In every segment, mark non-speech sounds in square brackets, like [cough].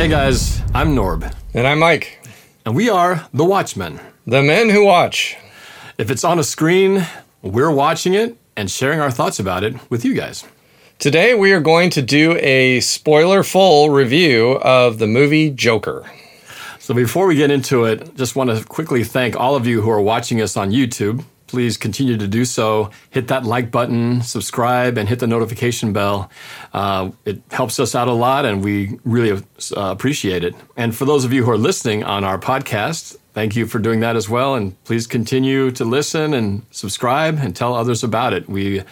Hey guys, I'm Norb, And I'm Mike, and we are The Watchmen. the men who watch. If it's on a screen, we're watching it and sharing our thoughts about it with you guys. Today we are going to do a spoiler full review of the movie Joker. So before we get into it, just want to quickly thank all of you who are watching us on YouTube. Please continue to do so. Hit that like button, subscribe, and hit the notification bell. Uh, it helps us out a lot, and we really uh, appreciate it. And for those of you who are listening on our podcast, thank you for doing that as well. And please continue to listen and subscribe and tell others about it. We uh,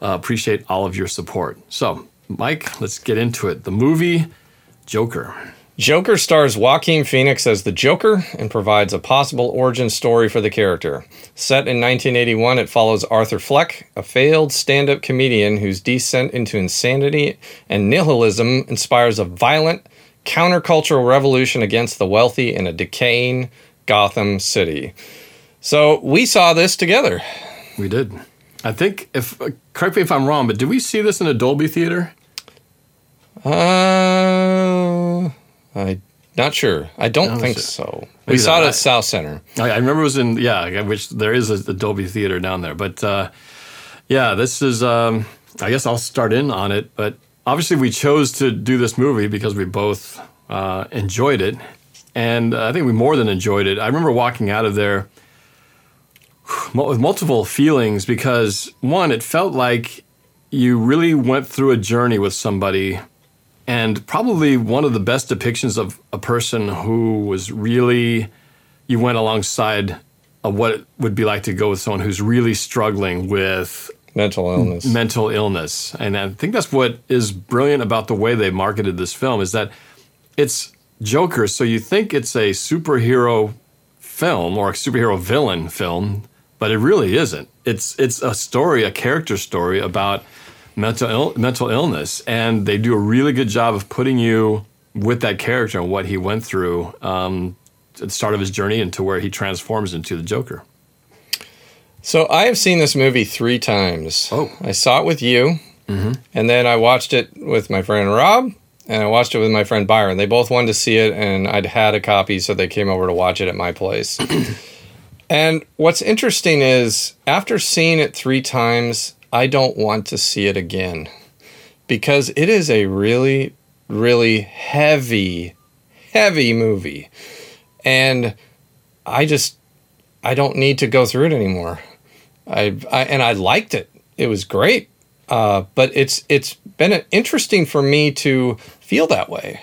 appreciate all of your support. So, Mike, let's get into it. The movie Joker. Joker stars Joaquin Phoenix as the Joker and provides a possible origin story for the character. Set in 1981, it follows Arthur Fleck, a failed stand up comedian whose descent into insanity and nihilism inspires a violent, countercultural revolution against the wealthy in a decaying Gotham City. So we saw this together. We did. I think if uh, correct me if I'm wrong, but did we see this in a Dolby theater? Uh, not sure. I don't No, think so. We saw it at Southcenter. I, I remember it was in yeah, which there is a, Dolby theater down there. But uh, yeah, this is. Um, I guess I'll start in on it. But obviously, we chose to do this movie because we both uh, enjoyed it, and I think we more than enjoyed it. I remember walking out of there [sighs] with multiple feelings because one, it felt like you really went through a journey with somebody and probably one of the best depictions of a person who was really you went alongside of what it would be like to go with someone who's really struggling with Mental illness. mental illness. And i think that's what is brilliant about the way they marketed this film is that it's joker. So you think it's a superhero film or a superhero villain film but it really isn't. It's it's a story a character story about mental Ill- mental illness and they do a really good job of putting you with that character and what he went through um, at the start of his journey and to where he transforms into the joker So I have seen this movie three times. Oh. I saw it with you, and then I watched it with my friend Rob, and I watched it with my friend Byron. They both wanted to see it, and I'd had a copy, so they came over to watch it at my place. [clears throat] and what's interesting is, after seeing it three times, I don't want to see it again because it is a really, really heavy, heavy movie, and I just I don't need to go through it anymore. I, I and I liked it. It was great. Uh, but it's it's been interesting for me to feel that way,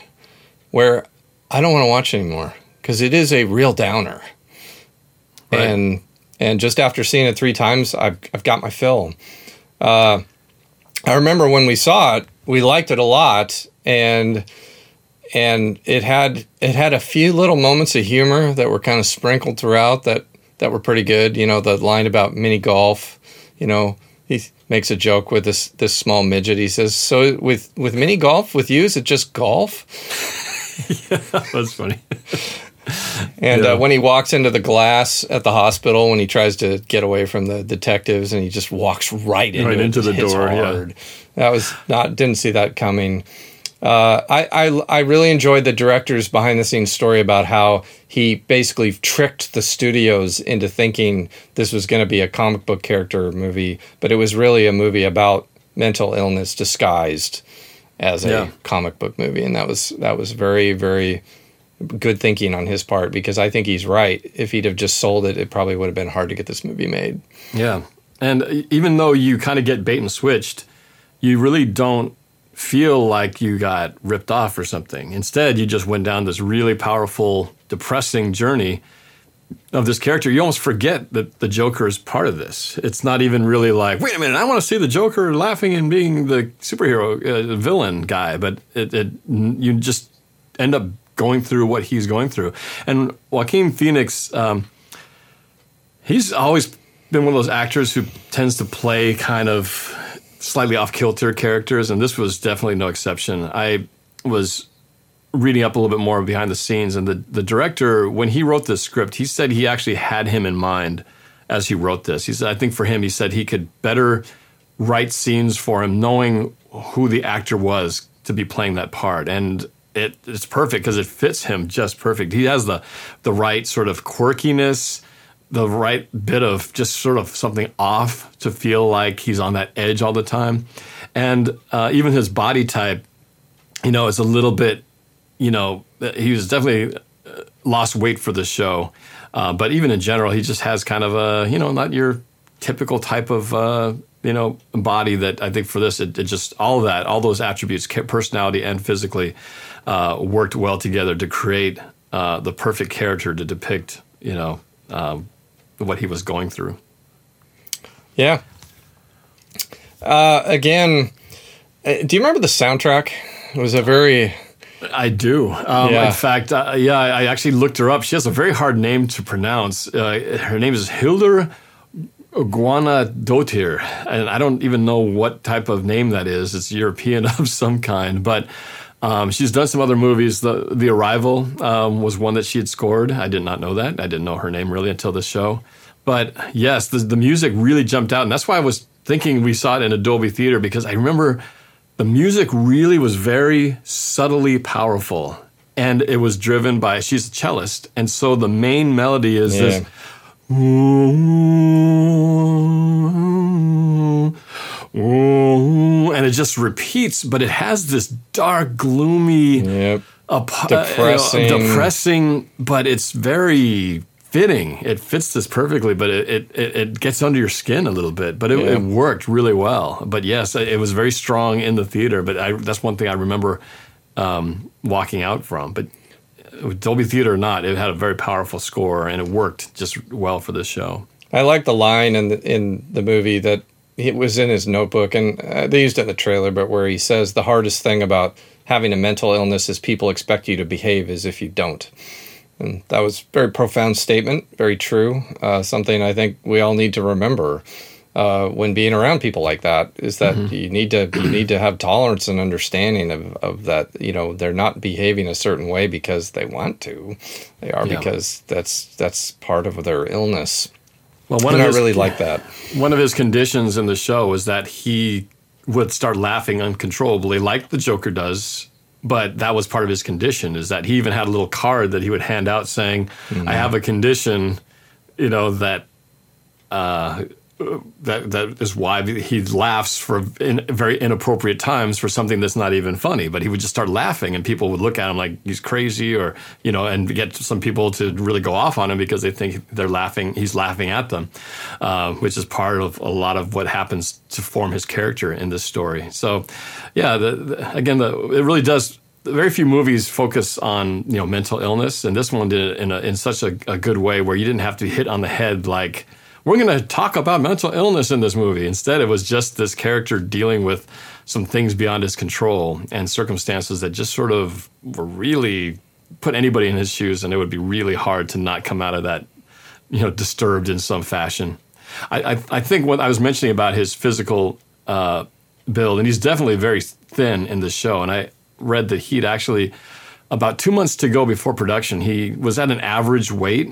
where I don't want to watch anymore because it is a real downer. Right. And and just after seeing it three times, I've I've got my fill. Uh, I remember when we saw it, we liked it a lot, and and it had it had a few little moments of humor that were kind of sprinkled throughout that that were pretty good. You know, the line about mini golf. You know, he makes a joke with this this small midget. He says, "So with with mini golf with you, is it just golf?" [laughs] Yeah, that's funny [laughs] And Yeah. uh, when he walks into the glass at the hospital, when he tries to get away from the detectives, and he just walks right into, Right it, the door, yeah. hard. That was not didn't see that coming. Uh, I, I I really enjoyed the director's behind the scenes story about how he basically tricked the studios into thinking this was going to be a comic book character movie, but it was really a movie about mental illness disguised as a Yeah. comic book movie, and that was that was very very good thinking on his part because I think he's right. If he'd have just sold it, it probably would have been hard to get this movie made. Yeah. And even though you kind of get bait and switched, you really don't feel like you got ripped off or something. Instead, you just went down this really powerful, depressing journey of this character. You almost forget that the Joker is part of this. It's not even really like, wait a minute, I want to see the Joker laughing and being the superhero uh, villain guy, but it, it you just end up going through what he's going through. And Joaquin Phoenix, um, he's always been one of those actors who tends to play kind of slightly off kilter characters, and this was definitely no exception. I was reading up a little bit more behind the scenes, and the, the director, when he wrote this script, he said he actually had him in mind as he wrote this. He said, I think for him, he said he could better write scenes for him, knowing who the actor was to be playing that part. And it it's perfect because it fits him just perfect. He has the the right sort of quirkiness, the right bit of just sort of something off to feel like he's on that edge all the time, and uh, even his body type, you know, is a little bit, you know, he was definitely uh, lost weight for the show, uh, but even in general, he just has kind of a you know not your typical type of uh, you know body that I think for this it, it, just all of that all those attributes personality and physically uh, worked well together to create uh, the perfect character to depict you know um, what he was going through. Yeah. Uh, again, uh, do you remember the soundtrack? It was a very I do. Um, yeah. In fact, uh, yeah, I actually looked her up. She has a very hard name to pronounce. Uh, her name is Hildur Guðnadóttir, and I don't even know what type of name that is. It's European [laughs] of some kind, but um, she's done some other movies. The The Arrival um, was one that she had scored. I did not know that. I didn't know her name really until this show. But yes, the, the music really jumped out, and that's why I was thinking we saw it in a Dolby Theater because I remember the music really was very subtly powerful, and it was driven by she's a cellist, and so the main melody is yeah. this and it just repeats, but it has this dark, gloomy, yep. depressing, uh, depressing, but it's very fitting. It fits this perfectly, but it, it, it gets under your skin a little bit. But it, yeah. it, worked really well. But yes, it was very strong in the theater. But I, that's one thing I remember um, walking out from. But Dolby Theater or not, it had a very powerful score and it worked just well for this show. I like the line in the, in the movie that it was in his notebook, and uh, they used it in the trailer, but where he says the hardest thing about having a mental illness is people expect you to behave as if you don't. And that was a very profound statement, very true. Uh, something I think we all need to remember uh, when being around people like that is that mm-hmm. you need to you need to have tolerance and understanding of, of that you know they're not behaving a certain way because they want to they are yeah. because that's that's part of their illness well one and of his, I really like that one of his conditions in the show was that he would start laughing uncontrollably like the Joker does but that was part of his condition is that he even had a little card that he would hand out saying mm-hmm. I have a condition you know that uh, that that is why he laughs for in very inappropriate times for something that's not even funny. But he would just start laughing, and people would look at him like he's crazy, or you know, and get some people to really go off on him because they think they're laughing. He's laughing at them, uh, which is part of a lot of what happens to form his character in this story. So, yeah, the, the, again, the, it really does very few movies focus on you know mental illness, and this one did it in a, in such a, a, good way where you didn't have to hit on the head like we're going to talk about mental illness in this movie. Instead, it was just this character dealing with some things beyond his control and circumstances that just sort of were really put anybody in his shoes, and it would be really hard to not come out of that, you know, disturbed in some fashion. I, I, I think what I was mentioning about his physical uh, build, and he's definitely very thin in the show, and I read that he'd actually about two months to go before production, he was at an average weight.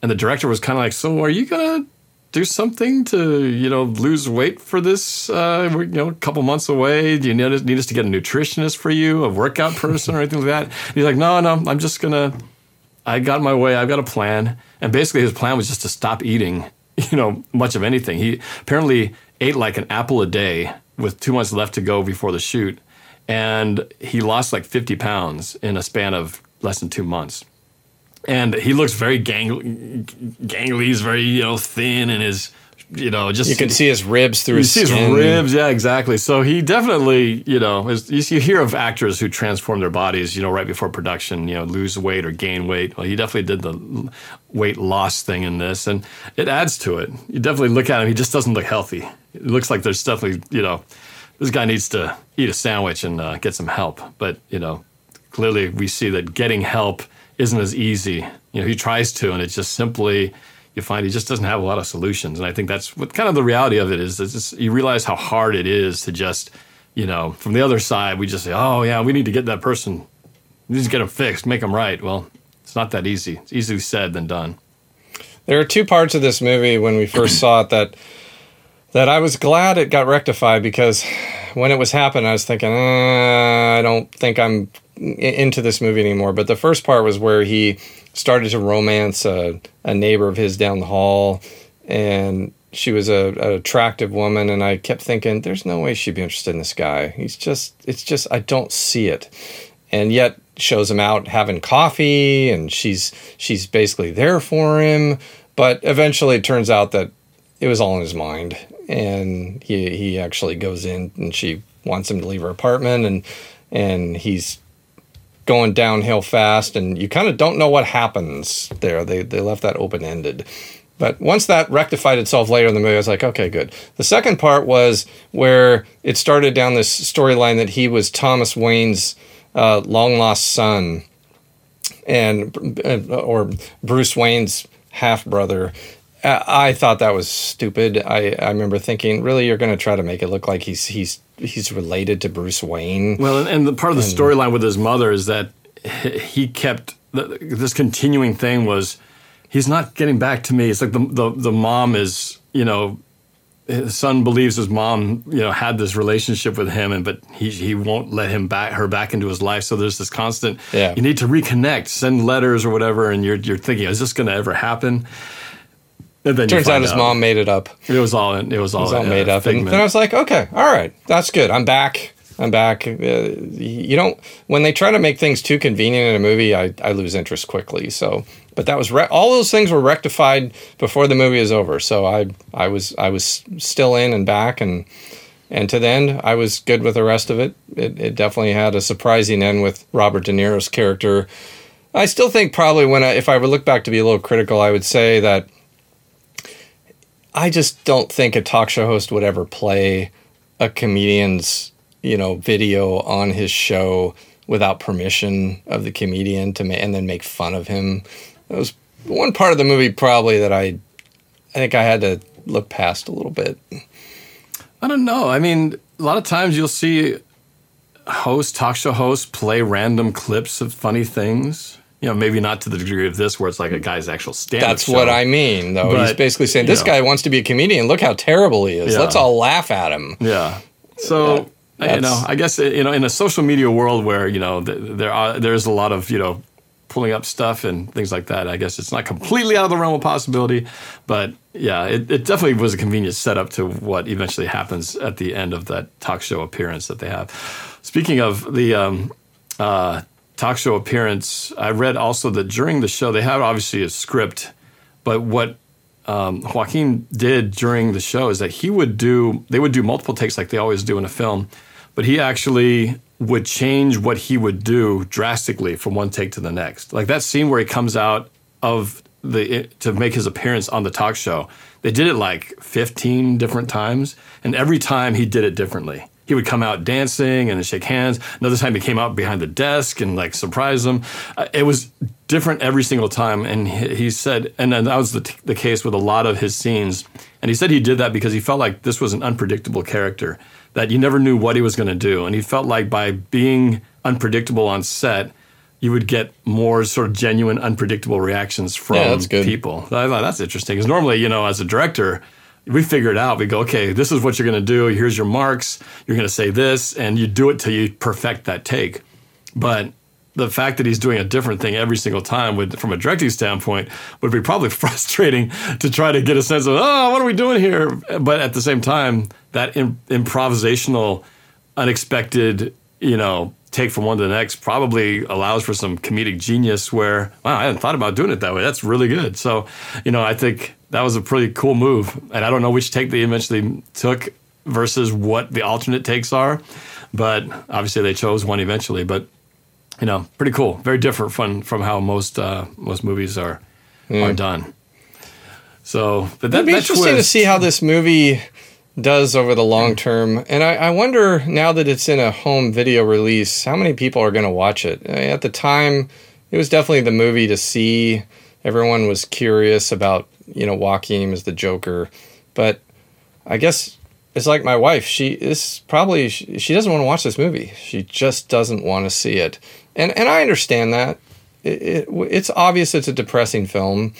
And the director was kind of like, So, are you going to do something to you know lose weight for this? Uh, you know, a couple months away. Do you need us, need us to get a nutritionist for you, a workout person, or anything like that? And he's like, no, no, I'm just gonna. I got my way. I've got a plan, and basically his plan was just to stop eating. [laughs] You know, much of anything. He apparently ate like an apple a day with two months left to go before the shoot, and he lost like 50 pounds in a span of less than two months and he looks very gang, gangly. He's very you know thin and his you know just you can see his ribs through. You his see his ribs, yeah, exactly. So he definitely you know is, you hear of actors who transform their bodies you know right before production you know lose weight or gain weight. Well, he definitely did the weight loss thing in this, and it adds to it. You definitely look at him; he just doesn't look healthy. It looks like there's definitely you know this guy needs to eat a sandwich and uh, get some help. But you know clearly we see that getting help isn't as easy. You know, he tries to, and it's just simply you find he just doesn't have a lot of solutions. And I think that's what kind of the reality of it is. It's you realize how hard it is to just, you know, from the other side, we just say, oh yeah, we need to get that person, we need to get them fixed, make them right. Well, it's not that easy. It's easily said than done. There are two parts of this movie when we first saw it that that I was glad it got rectified because when it was happening, I was thinking, uh, I don't think I'm into this movie anymore. But the first part was where he started to romance a, a neighbor of his down the hall, and she was a, an attractive woman, and I kept thinking, there's no way she'd be interested in this guy. He's just, it's just, I don't see it. And yet shows him out having coffee, and she's she's basically there for him. But eventually, it turns out that it was all in his mind, and he he actually goes in, and she wants him to leave her apartment, and and he's going downhill fast, and you kind of don't know what happens there. They they left that open ended. But once that rectified itself later in the movie, I was like, okay, good. The second part was where it started down this storyline that he was Thomas Wayne's uh, long lost son, and uh, or Bruce Wayne's half brother. I thought that was stupid. I, I remember thinking, really, you're going to try to make it look like he's he's he's related to Bruce Wayne. Well, and, and the part of the storyline with his mother is that he kept this continuing thing was he's not getting back to me. It's like the, the, the mom is, you know, his son believes his mom, you know, had this relationship with him, and but he he won't let him back her back into his life. So there's this constant. Yeah. You need to reconnect, send letters or whatever, and you're you're thinking, is this going to ever happen? And then turns out his out. mom made it up. It was all it was all, it was all made up. Figment. And then I was like, okay, all right, that's good. I'm back. I'm back. Uh, you don't when they try to make things too convenient in a movie, I, I lose interest quickly. So, but that was re- all those things were rectified before the movie is over. So I I was I was still in and back and and to the end I was good with the rest of it. It, it definitely had a surprising end with Robert De Niro's character. I still think probably when I, if I would look back to be a little critical, I would say that I just don't think a talk show host would ever play a comedian's you know, video on his show without permission of the comedian to ma- and then make fun of him. That was one part of the movie probably that I I think I had to look past a little bit. I don't know. I mean, a lot of times you'll see hosts, talk show hosts play random clips of funny things. You know, maybe not to the degree of this where it's like a guy's actual stand That's show. what I mean, though. But, He's basically saying, this know, guy wants to be a comedian. Look how terrible he is. Yeah. Let's all laugh at him. Yeah. So you know, I guess you know, in a social media world where you know there are there's a lot of you know pulling up stuff and things like that. I guess it's not completely out of the realm of possibility, but yeah, it, it definitely was a convenient setup to what eventually happens at the end of that talk show appearance that they have. Speaking of the um, uh, talk show appearance, I read also that during the show they have obviously a script, but what um, Joaquin did during the show is that he would do they would do multiple takes like they always do in a film but he actually would change what he would do drastically from one take to the next. Like that scene where he comes out of the to make his appearance on the talk show. They did it like 15 different times and every time he did it differently. He would come out dancing and shake hands. Another time he came out behind the desk and like surprise them. Uh, it was different every single time. And he, he said, and that was the, t- the case with a lot of his scenes. And he said he did that because he felt like this was an unpredictable character that you never knew what he was going to do. And he felt like by being unpredictable on set, you would get more sort of genuine, unpredictable reactions from yeah, people. I thought that's interesting because normally, you know, as a director, we figure it out. We go, okay, this is what you're going to do. Here's your marks. You're going to say this, and you do it till you perfect that take. But the fact that he's doing a different thing every single time would from a directing standpoint would be probably [laughs] frustrating to try to get a sense of oh what are we doing here but at the same time that improvisational unexpected you know take from one to the next probably allows for some comedic genius where wow i hadn't thought about doing it that way that's really good so you know i think that was a pretty cool move and i don't know which take they eventually took versus what the alternate takes are but obviously they chose one eventually but you know, pretty cool. Very different from from how most uh, most movies are mm. are done. So, but that, It'd be that interesting twist, to see how this movie does over the long term. And I, I, wonder now that it's in a home video release, how many people are going to watch it? At the time, it was definitely the movie to see. Everyone was curious about you know Joaquin is the Joker, but I guess it's like my wife. She is probably she doesn't want to watch this movie. She just doesn't want to see it, and and I understand that. It, it, it's obvious it's a depressing film,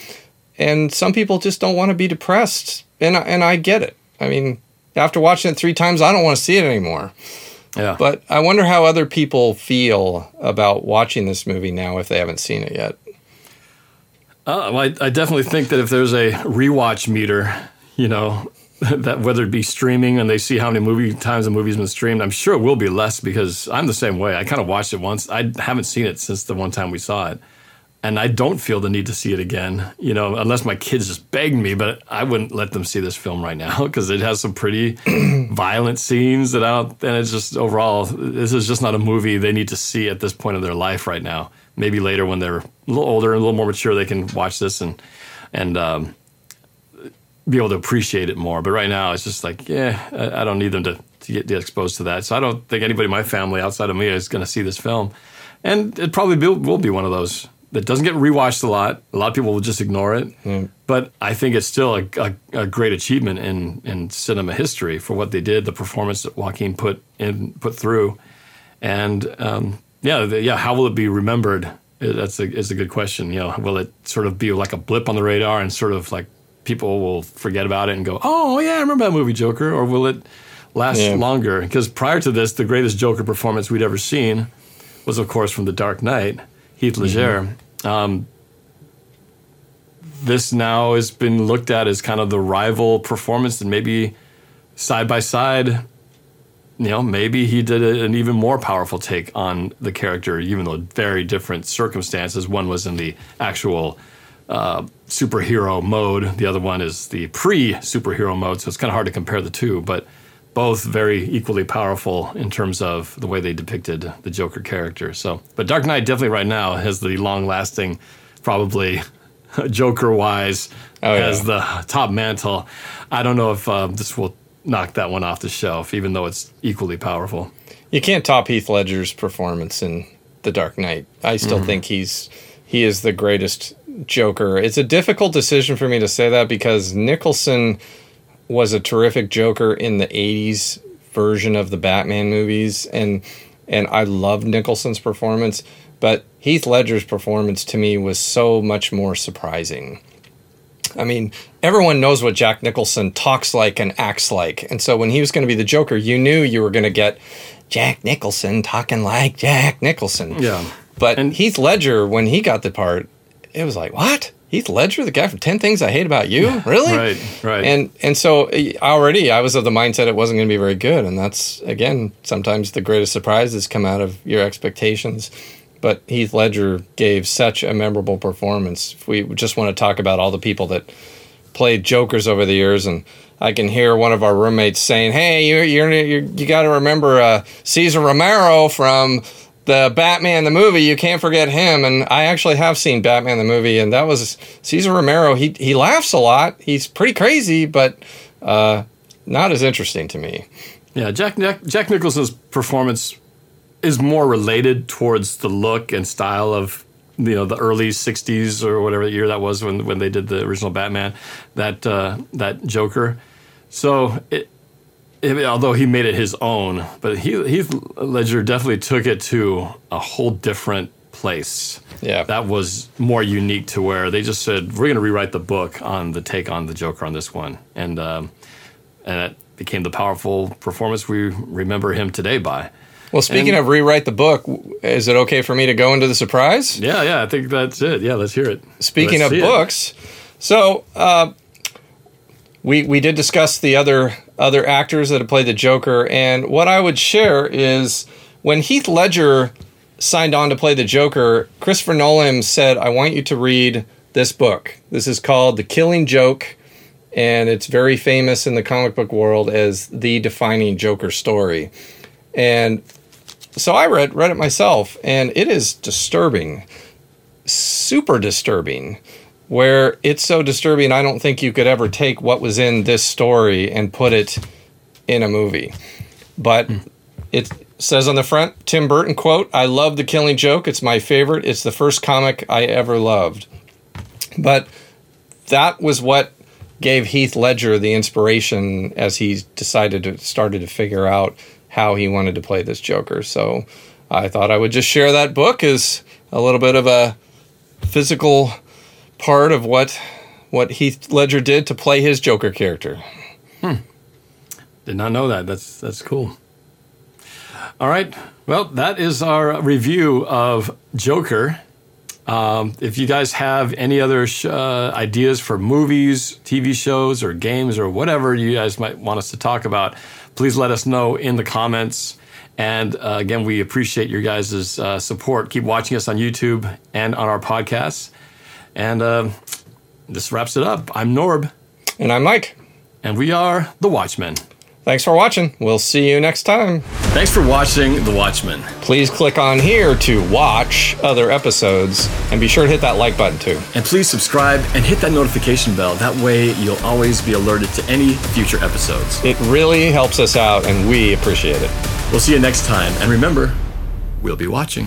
and some people just don't want to be depressed, and and I get it. I mean, after watching it three times, I don't want to see it anymore. Yeah. But I wonder how other people feel about watching this movie now if they haven't seen it yet. Uh, well, I, I definitely think that if there's a rewatch meter, you know, [laughs] that whether it be streaming and they see how many movie times a movie's been streamed, I'm sure it will be less because I'm the same way. I kind of watched it once. I haven't seen it since the one time we saw it. And I don't feel the need to see it again, you know, unless my kids just begged me, but I wouldn't let them see this film right now [laughs] because it has some pretty [clears throat] violent scenes that out and it's just overall this is just not a movie they need to see at this point of their life right now. Maybe later when they're a little older and a little more mature they can watch this and and um, be able to appreciate it more. But right now, it's just like, yeah, I, I don't need them to, to get, get, exposed to that. So I don't think anybody in my family outside of me is going to see this film. And it probably be, will be one of those that doesn't get rewatched a lot. A lot of people will just ignore it. Mm. But I think it's still a, a, a, great achievement in, in cinema history for what they did, the performance that Joaquin put in put through, and um, yeah, the, yeah, how will it be remembered? That's a, is a good question. You know, will it sort of be like a blip on the radar and sort of like people will forget about it and go, "Oh yeah, I remember that movie Joker," or will it last yeah. longer? Because prior to this, the greatest Joker performance we'd ever seen was, of course, from The Dark Knight, Heath Ledger. Mm-hmm. Um, this now has been looked at as kind of the rival performance, and maybe side by side, you know, maybe he did an even more powerful take on the character, even though very different circumstances. One was in the actual uh, superhero mode. The other one is the pre superhero mode. So it's kind of hard to compare the two, but both very equally powerful in terms of the way they depicted the Joker character. So, but Dark Knight definitely right now has the long lasting, probably [laughs] Joker wise, oh, yeah. as the top mantle. I don't know if um, this will knock that one off the shelf, even though it's equally powerful. You can't top Heath Ledger's performance in The Dark Knight. I still mm-hmm. think he's he is the greatest Joker. It's a difficult decision for me to say that because Nicholson was a terrific Joker in the 80s version of the Batman movies and and I loved Nicholson's performance, but Heath Ledger's performance to me was so much more surprising. I mean, everyone knows what Jack Nicholson talks like and acts like. And so when he was going to be the Joker, you knew you were going to get Jack Nicholson talking like Jack Nicholson. Yeah. But and Heath Ledger, when he got the part, it was like, what? Heath Ledger, the guy from Ten Things I Hate About You, really? right, right. And and so uh, already I was of the mindset it wasn't going to be very good, and that's again sometimes the greatest surprises come out of your expectations. But Heath Ledger gave such a memorable performance. If we just want to talk about all the people that played Jokers over the years, and I can hear one of our roommates saying, "Hey, you're, you're, you're you got to remember uh, Cesar Romero from." the Batman the movie, you can't forget him. And I actually have seen Batman the movie, and that was Cesar Romero. He he laughs a lot. He's pretty crazy, but uh, not as interesting to me. Yeah, Jack Jack Nicholson's performance is more related towards the look and style of you know the early '60s or whatever year that was when when they did the original Batman, that uh, that Joker. So it, although he made it his own, but he, Heath Ledger definitely took it to a whole different place. Yeah, that was more unique to where they just said we're going to rewrite the book on the take on the Joker on this one, and um, and it became the powerful performance we remember him today by. Well, speaking and, of rewrite the book, is it okay for me to go into the surprise? Yeah, yeah, I think that's it. Yeah, let's hear it. Speaking let's of books, it. so uh, we we did discuss the other other actors that have played the Joker, and what I would share is when Heath Ledger signed on to play the Joker, Christopher Nolan said, "I want you to read this book. This is called The Killing Joke." And it's very famous in the comic book world as the defining Joker story. And so I read read it myself, and it is disturbing, super disturbing where it's so disturbing I don't think you could ever take what was in this story and put it in a movie. But mm. it says on the front, Tim Burton quote, I love the killing joke. It's my favorite. It's the first comic I ever loved. But that was what gave Heath Ledger the inspiration as he decided to started to figure out how he wanted to play this Joker. So I thought I would just share that book as a little bit of a physical part of what what Heath Ledger did to play his Joker character. Hmm. Did not know that. That's that's cool. All right. Well, that is our review of Joker. Um, if you guys have any other sh- uh, ideas for movies, TV shows, or games, or whatever you guys might want us to talk about, please let us know in the comments. And uh, again, we appreciate your guys' uh, support. Keep watching us on YouTube and on our podcasts. And uh, this wraps it up. I'm Norb, And I'm Mike. and we are The Watchmen. Thanks for watching. We'll see you next time. Thanks for watching The Watchmen. Please click on here to watch other episodes and be sure to hit that like button too. And please subscribe and hit that notification bell. That way, you'll always be alerted to any future episodes. It really helps us out and we appreciate it. We'll see you next time. And remember, we'll be watching.